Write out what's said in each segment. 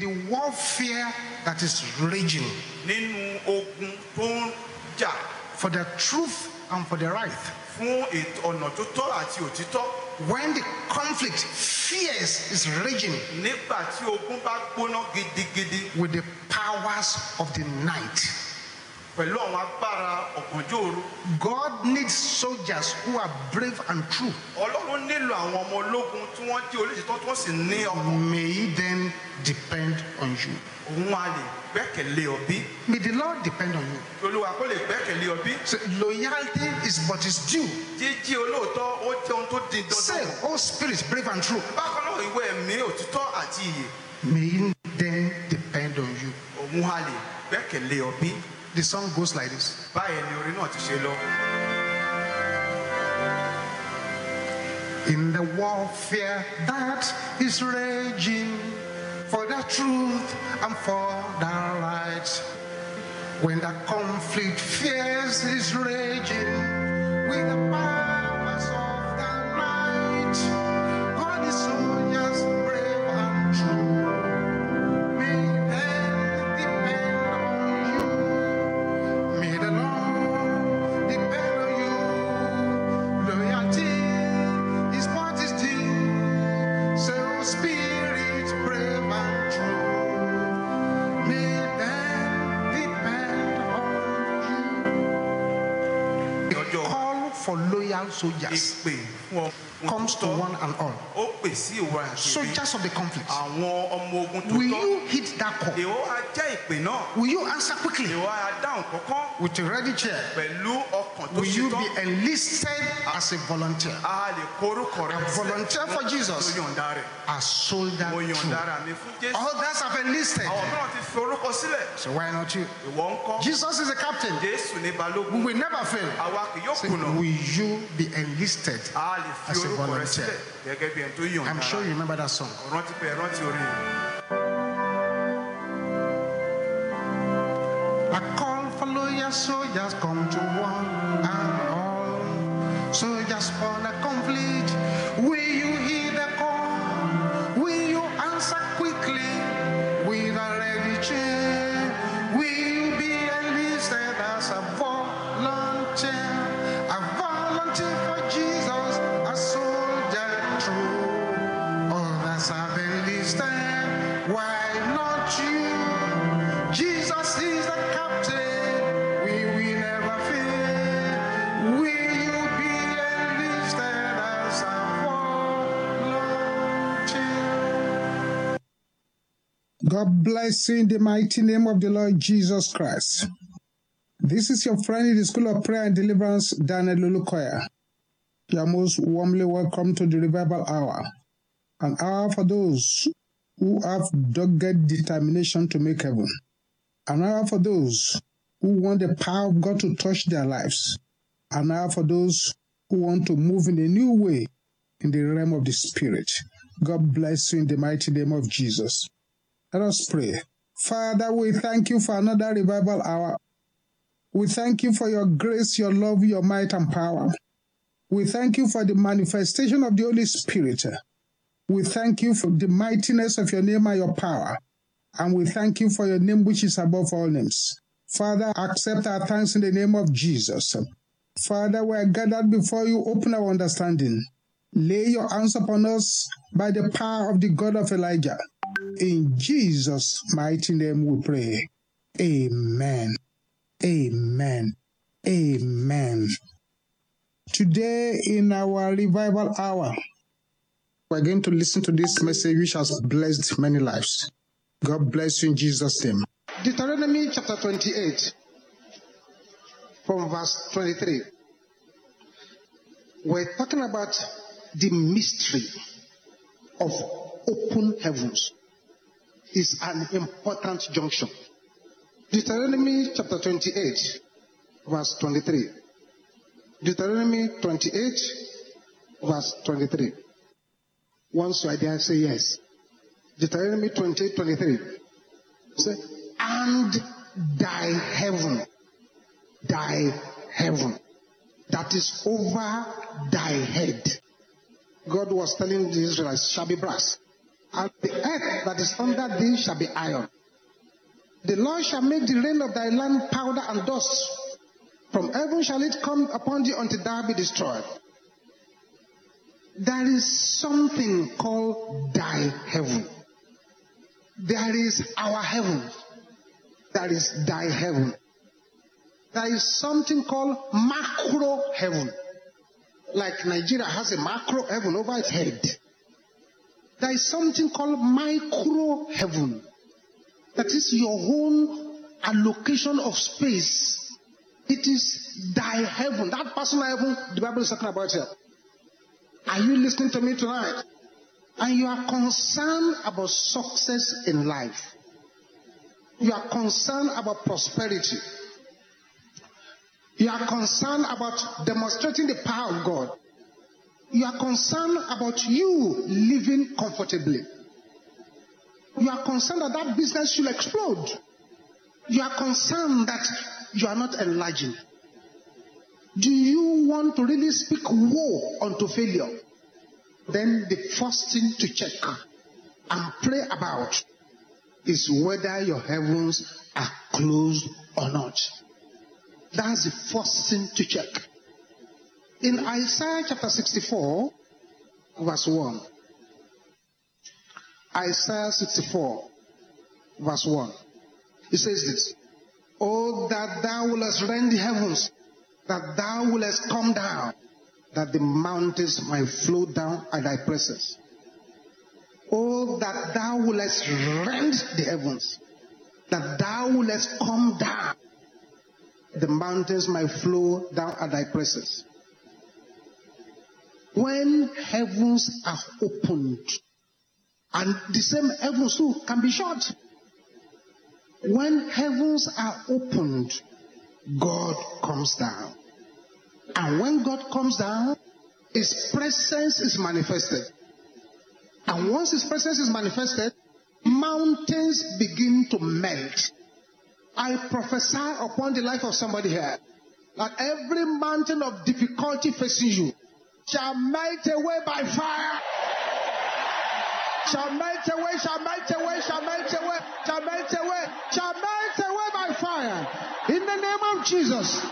the warfare that is raging nínú ogun tó ń jà for the truth and for the right. fún ọ̀nà tó tọ́ àti òtítọ́ When the conflict, fierce, is raging nígbà tí ogun bá gbóná gidigidi with the powers of the night. Pẹ̀lú àwọn agbára ọ̀gànjọ́ òru God needs soldiers who are brave and true. ọlọ́run nílò àwọn ọmọ ológun tí wọ́n jẹ́ olóṣètò tí wọ́n sì ní ọkàn May he then depend on you. òun a lè gbẹ́kẹ̀lé ọbí May the Lord depend on you. olúwa kó lè gbẹ́kẹ̀lé So loyalty is but is due. jíjí olóòótọ́ ó jẹ́ ohun tó di Say, dandan oh spirit, brave and true. bákan náà ìwé ẹ̀mí òtítọ́ àti ìyè May he then depend on you. òun a lè gbẹ́kẹ̀lé ọbí The song goes like this. báyẹn ni orin náà ti ṣe lọ. In the warfare that is raging for the truth and for the right, when the conflict fierce is raging with Call for loyal soldiers comes to one and all. ó pè sí ìwọ àti ìbí Soldiers of the conflict. àwọn ọmọ ogun tó Will you hit that call? ìwọ á jẹ́ ìpè náà Will you answer quickly ìwọ á dáhùn kọ́kọ́ with a ready chair? Pẹ̀lú ọkàn tó Will you be enlisted as a volunteer? a lè korúkọ rẹ A volunteer for Jesus. mo yọ̀ǹda rẹ̀ A soldier too. rà mí fún jésù Others have enlisted. àwọn mìíràn ti fi orúkọ sílẹ̀ So why not you? ìwọ ń kọ́ Jesus is a captain. We will never fail. àwa kì yóò Say, kùnà will you be enlisted? a lè fi as a volunteer. sílẹ̀ gẹ́gẹ́ bí ẹni tó yọ̀ǹda I'm sure you remember that song. rántí pé ẹ rántí orin yìí. A call for loyal soldiers come to one and all. just on a conflict. God bless you in the mighty name of the Lord Jesus Christ. This is your friend in the School of Prayer and Deliverance, Daniel Olukoya. You are most warmly welcome to the Revival Hour, an hour for those who have dogged determination to make heaven an hour for those who want the power of God to touch their lives, an hour for those who want to move in a new way in the realm of the Spirit. God bless you in the mighty name of Jesus. Let us pray. Father, we thank you for another revival hour. We thank you for your grace, your love, your might, and power. We thank you for the manifestation of the Holy Spirit. We thank you for the mightiness of your name and your power. And we thank you for your name, which is above all names. Father, accept our thanks in the name of Jesus. Father, we are gathered before you. Open our understanding. Lay your hands upon us by the power of the God of Elijah. In Jesus' mighty name we pray. Amen. Amen. Amen. Today, in our revival hour, we're going to listen to this message which has blessed many lives. God bless you in Jesus' name. Deuteronomy chapter 28, from verse 23. We're talking about the mystery of open heavens. It's an important junction. Deuteronomy chapter 28, verse 23. Deuteronomy 28, verse 23. Once you are there, say yes. Deuteronomy 28, 23. Say, and thy heaven, thy heaven, that is over thy head. God was telling the Israelites, shall be brass. And the earth that is under thee shall be iron. The Lord shall make the rain of thy land powder and dust. From heaven shall it come upon thee until thou be destroyed. There is something called thy heaven. There is our heaven. There is thy heaven. There is something called macro heaven. Like Nigeria has a macro heaven over its head. There is something called micro heaven. That is your own allocation of space. It is thy heaven. That personal heaven the Bible is talking about here. Are you listening to me tonight? And you are concerned about success in life. You are concerned about prosperity. You are concerned about demonstrating the power of God. You are concerned about you living comfortably. You are concerned that that business will explode. You are concerned that you are not enlarging. Do you want to really speak woe unto failure? Then the first thing to check and pray about is whether your heavens are closed or not. That's the first thing to check. In Isaiah chapter 64, verse 1. Isaiah 64, verse 1. It says this. Oh, that thou wouldest rend the heavens, that thou wouldest come down, that the mountains might flow down at thy presence. Oh, that thou wouldest rend the heavens, that thou wouldest come down, the mountains might flow down at thy presence. When heavens are opened, and the same heavens too can be shut. When heavens are opened, God comes down. And when God comes down, His presence is manifested. And once His presence is manifested, mountains begin to melt. I prophesy upon the life of somebody here that every mountain of difficulty facing you shall melt away by fire. Shall melt away, shall melt away, shall melt away, shall melt away, shall melt away by fire. In the name of Jesus.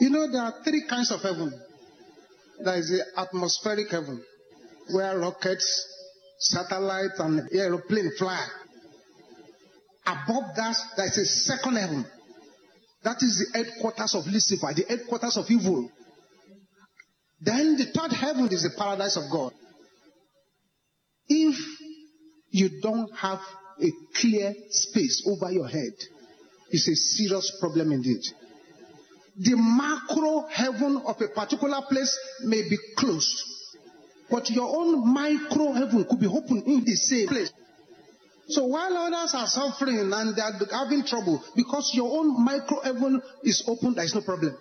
You know, there are three kinds of heaven. There is the atmospheric heaven, where rockets, satellites, and aeroplane fly. Above that, there is a second heaven. That is the headquarters of Lucifer, the headquarters of evil. Then the third heaven is the paradise of God. If you don't have a clear space over your head, it's a serious problem indeed. The macro heaven of a particular place may be closed, but your own micro heaven could be open in the same place. So while others are suffering and they are having trouble because your own micro heaven is open, there is no problem.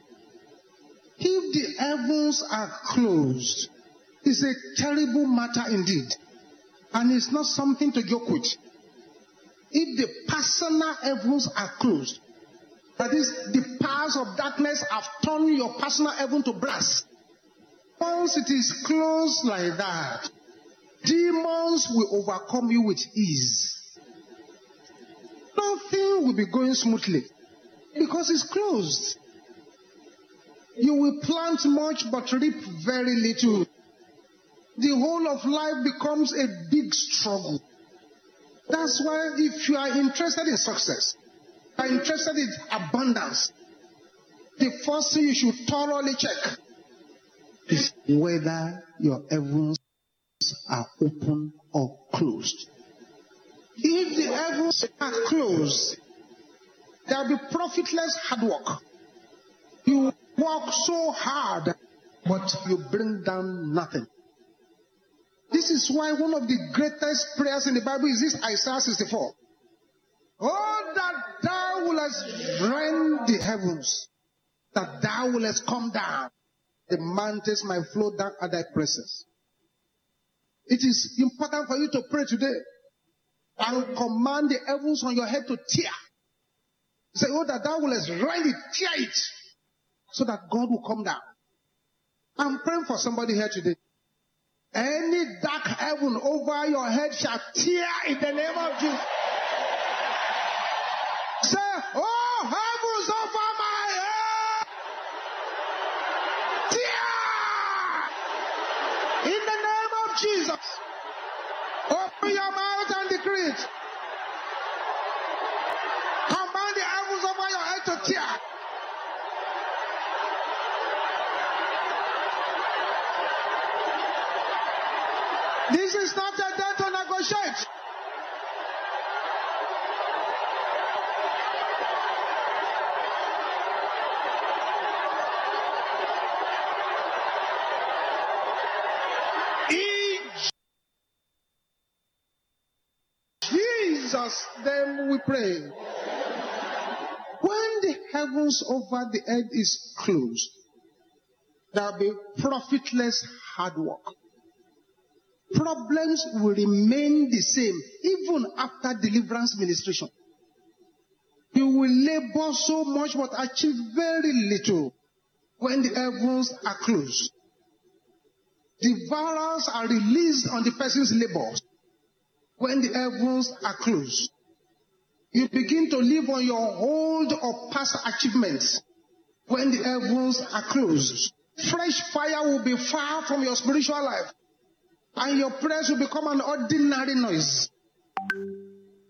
If the heavens are closed, it's a terrible matter indeed. And it's not something to joke with. If the personal heavens are closed, that is, the powers of darkness have turned your personal heaven to brass. Once it is closed like that, demons will overcome you with ease. Nothing will be going smoothly because it's closed. You will plant much but reap very little. The whole of life becomes a big struggle. That's why if you are interested in success, are interested in abundance, the first thing you should thoroughly check is whether your heavens are open or closed. If the heavens are closed, there will be profitless hard work. You work so hard, but you bring down nothing. This is why one of the greatest prayers in the Bible is this Isaiah 64. Oh, that thou wouldest rend the heavens, that thou wouldest come down, the mountains might flow down at thy presence. It is important for you to pray today and command the heavens on your head to tear. Say, oh, that thou wouldest rend it, tear it, so that God will come down. I'm praying for somebody here today Any dark heaven over your head shall tear in the name of Jesus. Say, oh, heavens over my head. Tear! In the name of Jesus. Open your mouth and decree it. Command the heavens over your head to tear. This is not a day to negotiate. In Jesus' name we pray. When the heavens over the earth is closed, there will be profitless hard work. Problems will remain the same even after deliverance ministration. You will labor so much but achieve very little when the heavens are closed. Devourers are released on the person's labors when the heavens are closed. You begin to live on your old or past achievements when the heavens are closed. Fresh fire will be far from your spiritual life and your prayers will become an ordinary noise.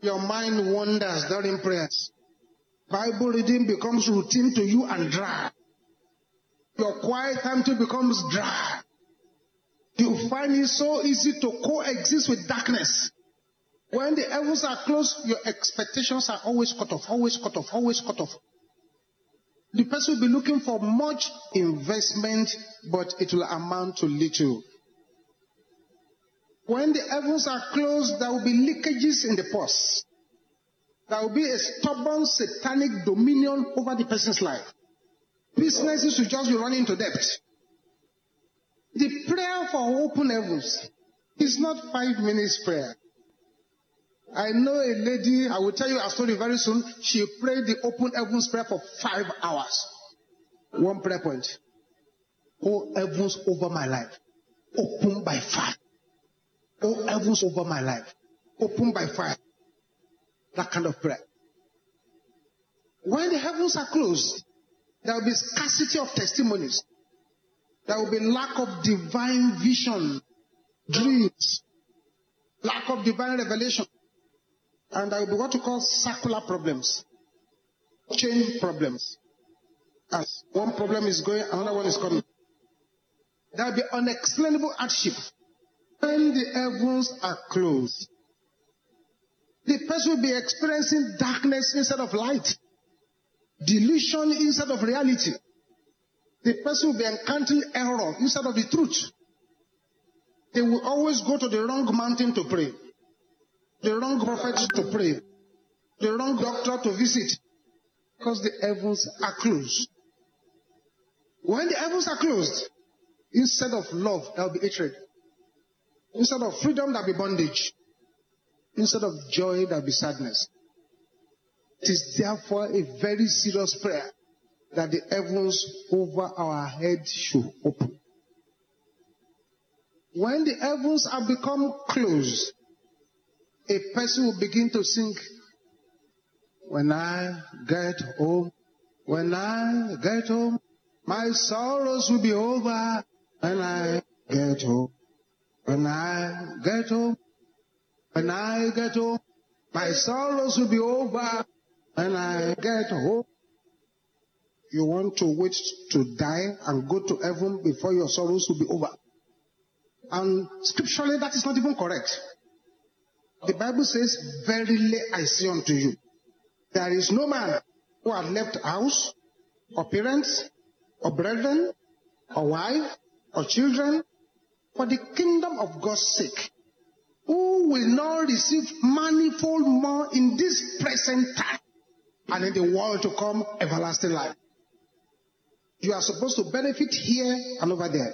Your mind wanders during prayers. Bible reading becomes routine to you and dry. Your quiet time too becomes dry. You find it so easy to coexist with darkness. When the heavens are closed, your expectations are always cut off, always cut off, always cut off. The person will be looking for much investment, but it will amount to little. When the heavens are closed, there will be leakages in the purse. There will be a stubborn satanic dominion over the person's life. Businesses will just be running into debt. The prayer for open heavens is not five minutes prayer. I know a lady, I will tell you a story very soon. She prayed the open heavens prayer for five hours. One prayer point. Oh heavens over my life. Open by fire. Oh heavens over my life. Open by fire. That kind of prayer. When the heavens are closed, there will be scarcity of testimonies. There will be lack of divine vision, dreams, lack of divine revelation. And there will be what we call circular problems, chain problems. As one problem is going, another one is coming. There will be unexplainable hardship when the heavens are closed. The person will be experiencing darkness instead of light, delusion instead of reality. The person will be encountering error instead of the truth. They will always go to the wrong mountain to pray, the wrong prophet to pray, the wrong doctor to visit, because the heavens are closed. When the heavens are closed, instead of love, there will be hatred. Instead of freedom, there will be bondage. Instead of joy, there will be sadness. It is therefore a very serious prayer that the heavens over our head should open. When the heavens have become closed, a person will begin to sing, When I get home, when I get home, my sorrows will be over. When I get home, when I get home, when I get home, my sorrows will be over. When I get home, you want to wait to die and go to heaven before your sorrows will be over. And scripturally, that is not even correct. The Bible says, Verily I say unto you, there is no man who had left house, or parents, or brethren, or wife, or children, for the kingdom of God's sake, who will not receive manifold more in this present time, and in the world to come, everlasting life. You are supposed to benefit here and over there.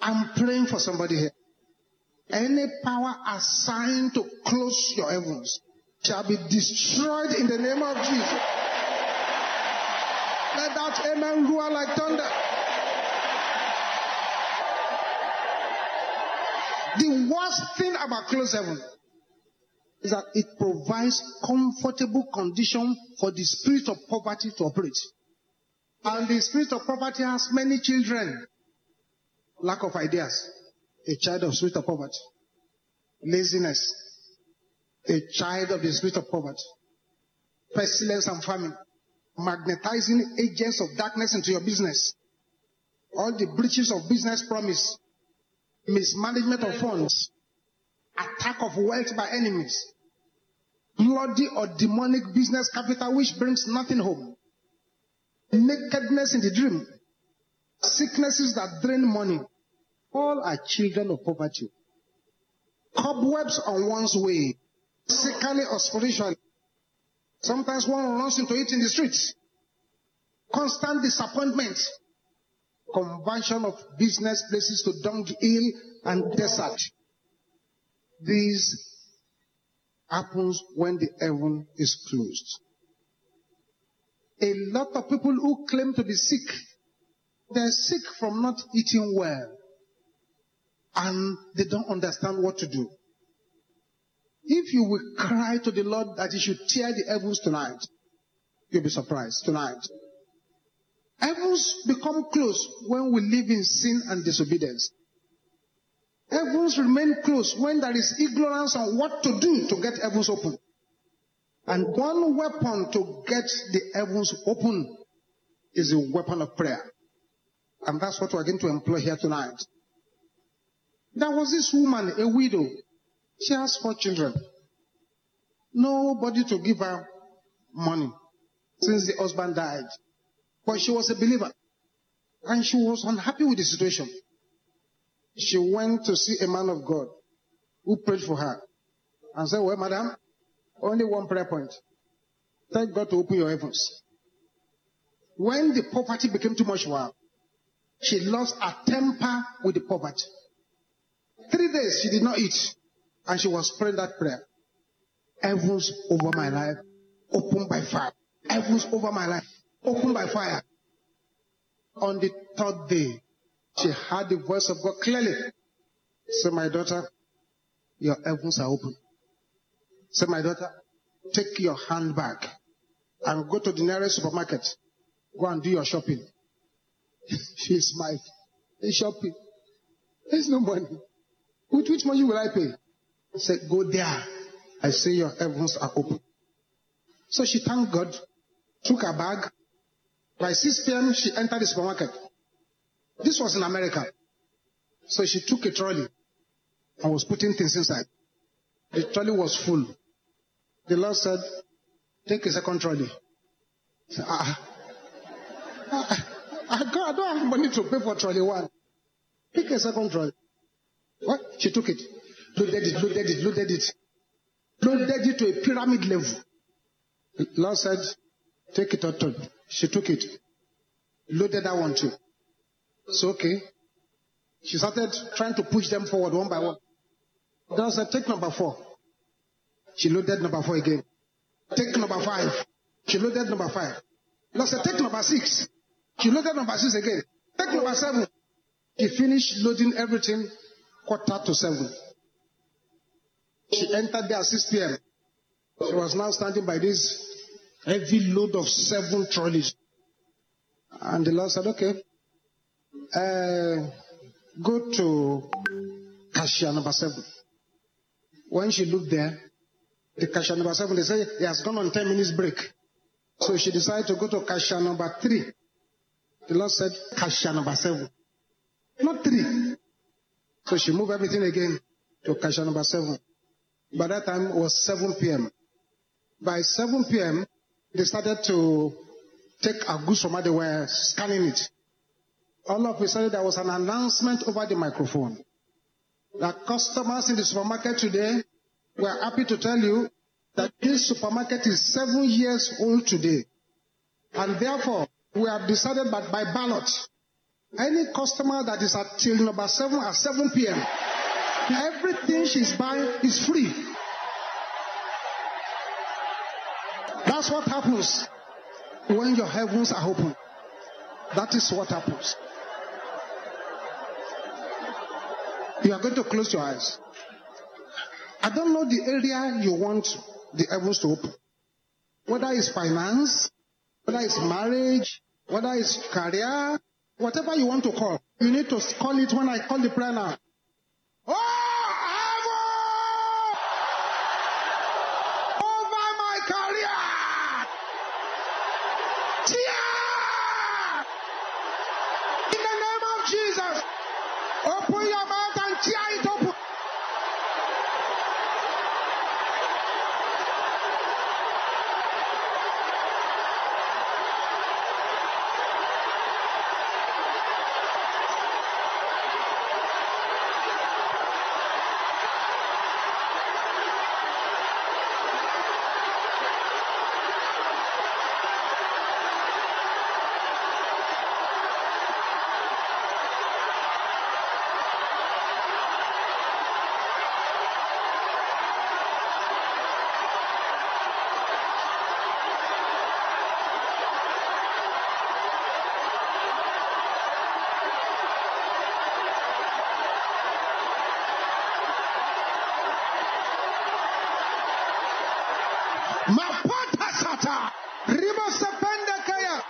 I'm praying for somebody here. Any power assigned to close your heavens shall be destroyed in the name of Jesus. Let that amen roar like thunder. The worst thing about closed heaven is that it provides comfortable condition for the spirit of poverty to operate. And the spirit of poverty has many children. Lack of ideas. A child of spirit of poverty. Laziness. A child of the spirit of poverty. Pestilence and famine. Magnetizing agents of darkness into your business. All the breaches of business promise. Mismanagement of funds. Attack of wealth by enemies. Bloody or demonic business capital which brings nothing home nakedness in the dream, sicknesses that drain money, all are children of poverty. Cobwebs on one's way, physically or spiritually. Sometimes one runs into it in the streets. Constant disappointment. Conversion of business places to dunghill and desert. This happens when the heaven is closed a lot of people who claim to be sick, they're sick from not eating well. And they don't understand what to do. If you will cry to the Lord that He should tear the heavens tonight, you'll be surprised tonight. Heavens become closed when we live in sin and disobedience. Heavens remain closed when there is ignorance on what to do to get heavens open. And one weapon to get the heavens open is a weapon of prayer. And that's what we're going to employ here tonight. There was this woman, a widow. She has four children. Nobody to give her money since the husband died. But she was a believer. And she was unhappy with the situation. She went to see a man of God who prayed for her and said, Well, madam, only one prayer point. Thank God to open your heavens. When the poverty became too much for her, she lost her temper with the poverty. Three days she did not eat, and she was praying that prayer. Heavens over my life, open by fire. Heavens over my life, open by fire. On the third day, she heard the voice of God clearly. Say, my daughter, your heavens are open. Say, my daughter, take your handbag and go to the nearest supermarket. Go and do your shopping. she smiled. Shopping. There's no money. With which money will I pay? I said, go there. I say your heavens are open. So she thanked God, took her bag. By 6 p.m., she entered the supermarket. This was in America. So she took a trolley and was putting things inside. The trolley was full. The Lord said, take a second trolley. Said, ah, ah, ah, God, I don't have money to pay for trolley one. Take a second trolley. What? She took it. Loaded it, loaded it, loaded it. Loaded it to a pyramid level. Lord said, take it out. She took it. Loaded that one too. So okay. She started trying to push them forward one by one. Lord said, take number four. She loaded number four again. Take number five. She loaded number five. Lord said, take number six. She loaded number six again. Take number seven. She finished loading everything quarter to seven. She entered there at 6 p.m. She was now standing by this heavy load of seven trolleys. And the Lord said, okay, uh, go to cashier number seven. When she looked there, the cashier number seven, they say he has gone on 10 minutes break. So she decided to go to cashier number three. The Lord said, cashier number seven. Not three. So she moved everything again to cashier number seven. By that time it was 7 p.m. By 7 p.m., they started to take a goods from where They were scanning it. All of a sudden, there was an announcement over the microphone that customers in the supermarket today we are happy to tell you that this supermarket is seven years old today. And therefore, we have decided that by ballot, any customer that is at till number seven at 7 p.m., everything she's buying is free. That's what happens when your heavens are open. That is what happens. You are going to close your eyes. I don't know the area you want the heavens to open. Whether it's finance, whether it's marriage, whether it's career, whatever you want to call. You need to call it when I call the prayer now. Oh, heaven! Over my career! Tear! In the name of Jesus, open your mouth and tear it open. Mapata sata. Ribo sepende kaya.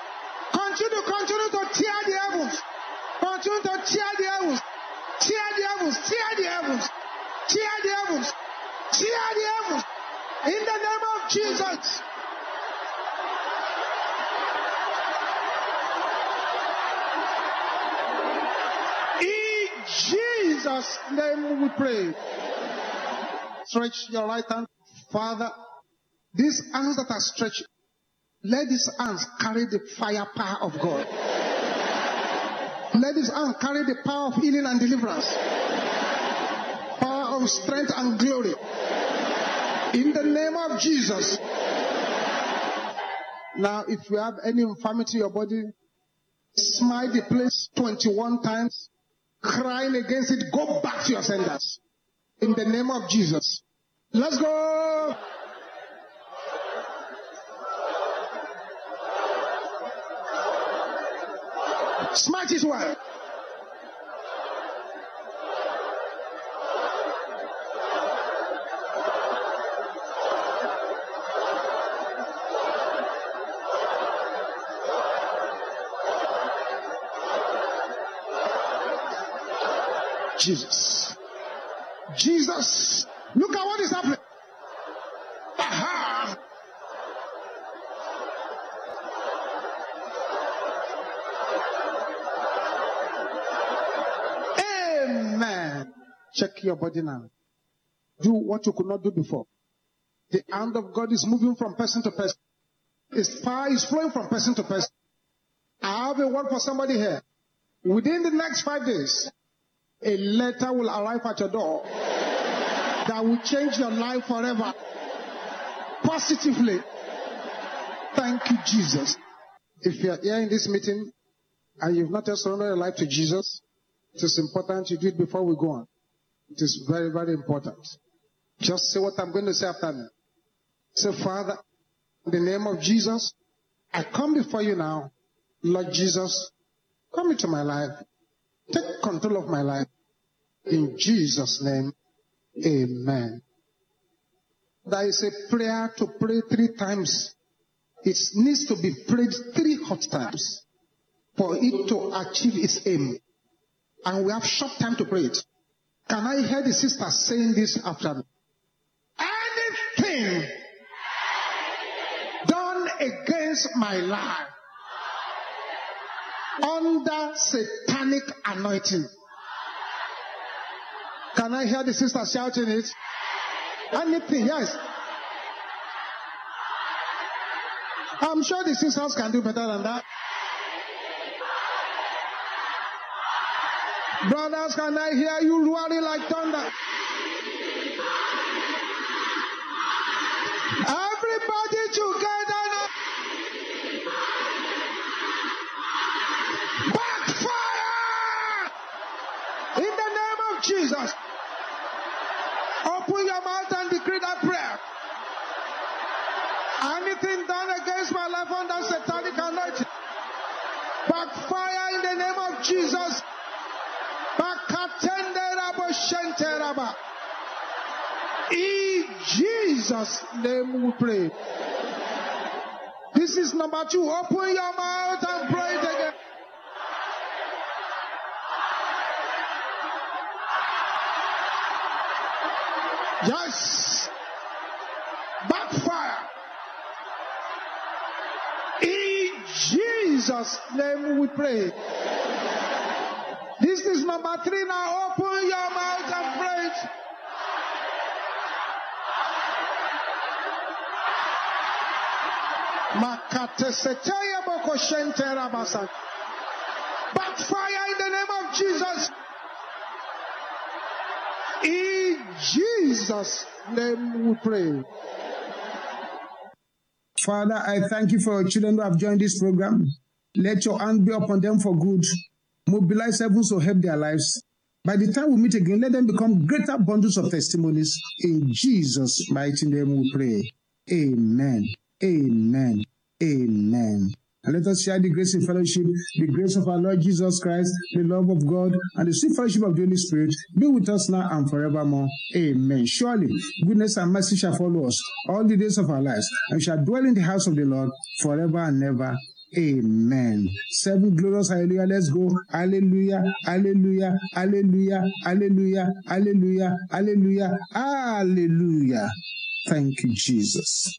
Continue, continue to tear the heavens. Continue to tear the heavens. Tear the heavens. Tear the heavens. Tear the heavens. Tear the heavens. In the name of Jesus. In Jesus' name we pray. Stretch your right hand. Father, these hands that are stretched, let these hands carry the fire power of God. Let these hands carry the power of healing and deliverance, power of strength and glory. In the name of Jesus. Now, if you have any infirmity in your body, smite the place 21 times, crying against it, go back to your senders. In the name of Jesus. Let's go. Smite his wife. Jesus. Jesus. Look at what is happening. Aha. Amen. Check your body now. Do what you could not do before. The hand of God is moving from person to person. His power is flowing from person to person. I have a word for somebody here. Within the next five days, a letter will arrive at your door that will change your life forever. Positively. Thank you, Jesus. If you are here in this meeting and you've not yet surrendered your life to Jesus, it is important you do it before we go on. It is very, very important. Just say what I'm going to say after me. Say, Father, in the name of Jesus, I come before you now. Lord Jesus, come into my life. Take control of my life. In Jesus' name, amen. There is a prayer to pray three times. It needs to be prayed three hot times for it to achieve its aim. And we have short time to pray it. Can I hear the sister saying this after me? Anything done against my life under satanic anointing. Can I hear the sister shouting it? Anything, yes. I'm sure the sisters can do better than that. Brothers, can I hear you roaring like thunder? Everybody together now. Backfire! In the name of Jesus. Open your mouth and decree that prayer. Anything done against my life under satanic anointing. Backfire in the name of Jesus. In Jesus' name we pray. This is number two. Open your mouth and pray it again. Yes. Backfire. In Jesus' name we pray. This is number three now. Open your mouth and pray. Backfire in the name of Jesus. In Jesus' name we pray. Father, I thank you for your children who have joined this program. Let your hand be upon them for good. Mobilize heavens to help their lives. By the time we meet again, let them become greater bundles of testimonies. In Jesus' mighty name we pray. Amen. Amen. Amen. And let us share the grace and fellowship, the grace of our Lord Jesus Christ, the love of God, and the sweet fellowship of the Holy Spirit be with us now and forevermore. Amen. Surely, goodness and mercy shall follow us all the days of our lives, and we shall dwell in the house of the Lord forever and ever. Amen. Seven glorious hallelujah. Let's go. Hallelujah. Hallelujah. Hallelujah. Hallelujah. Hallelujah. Hallelujah. Hallelujah. Thank you, Jesus.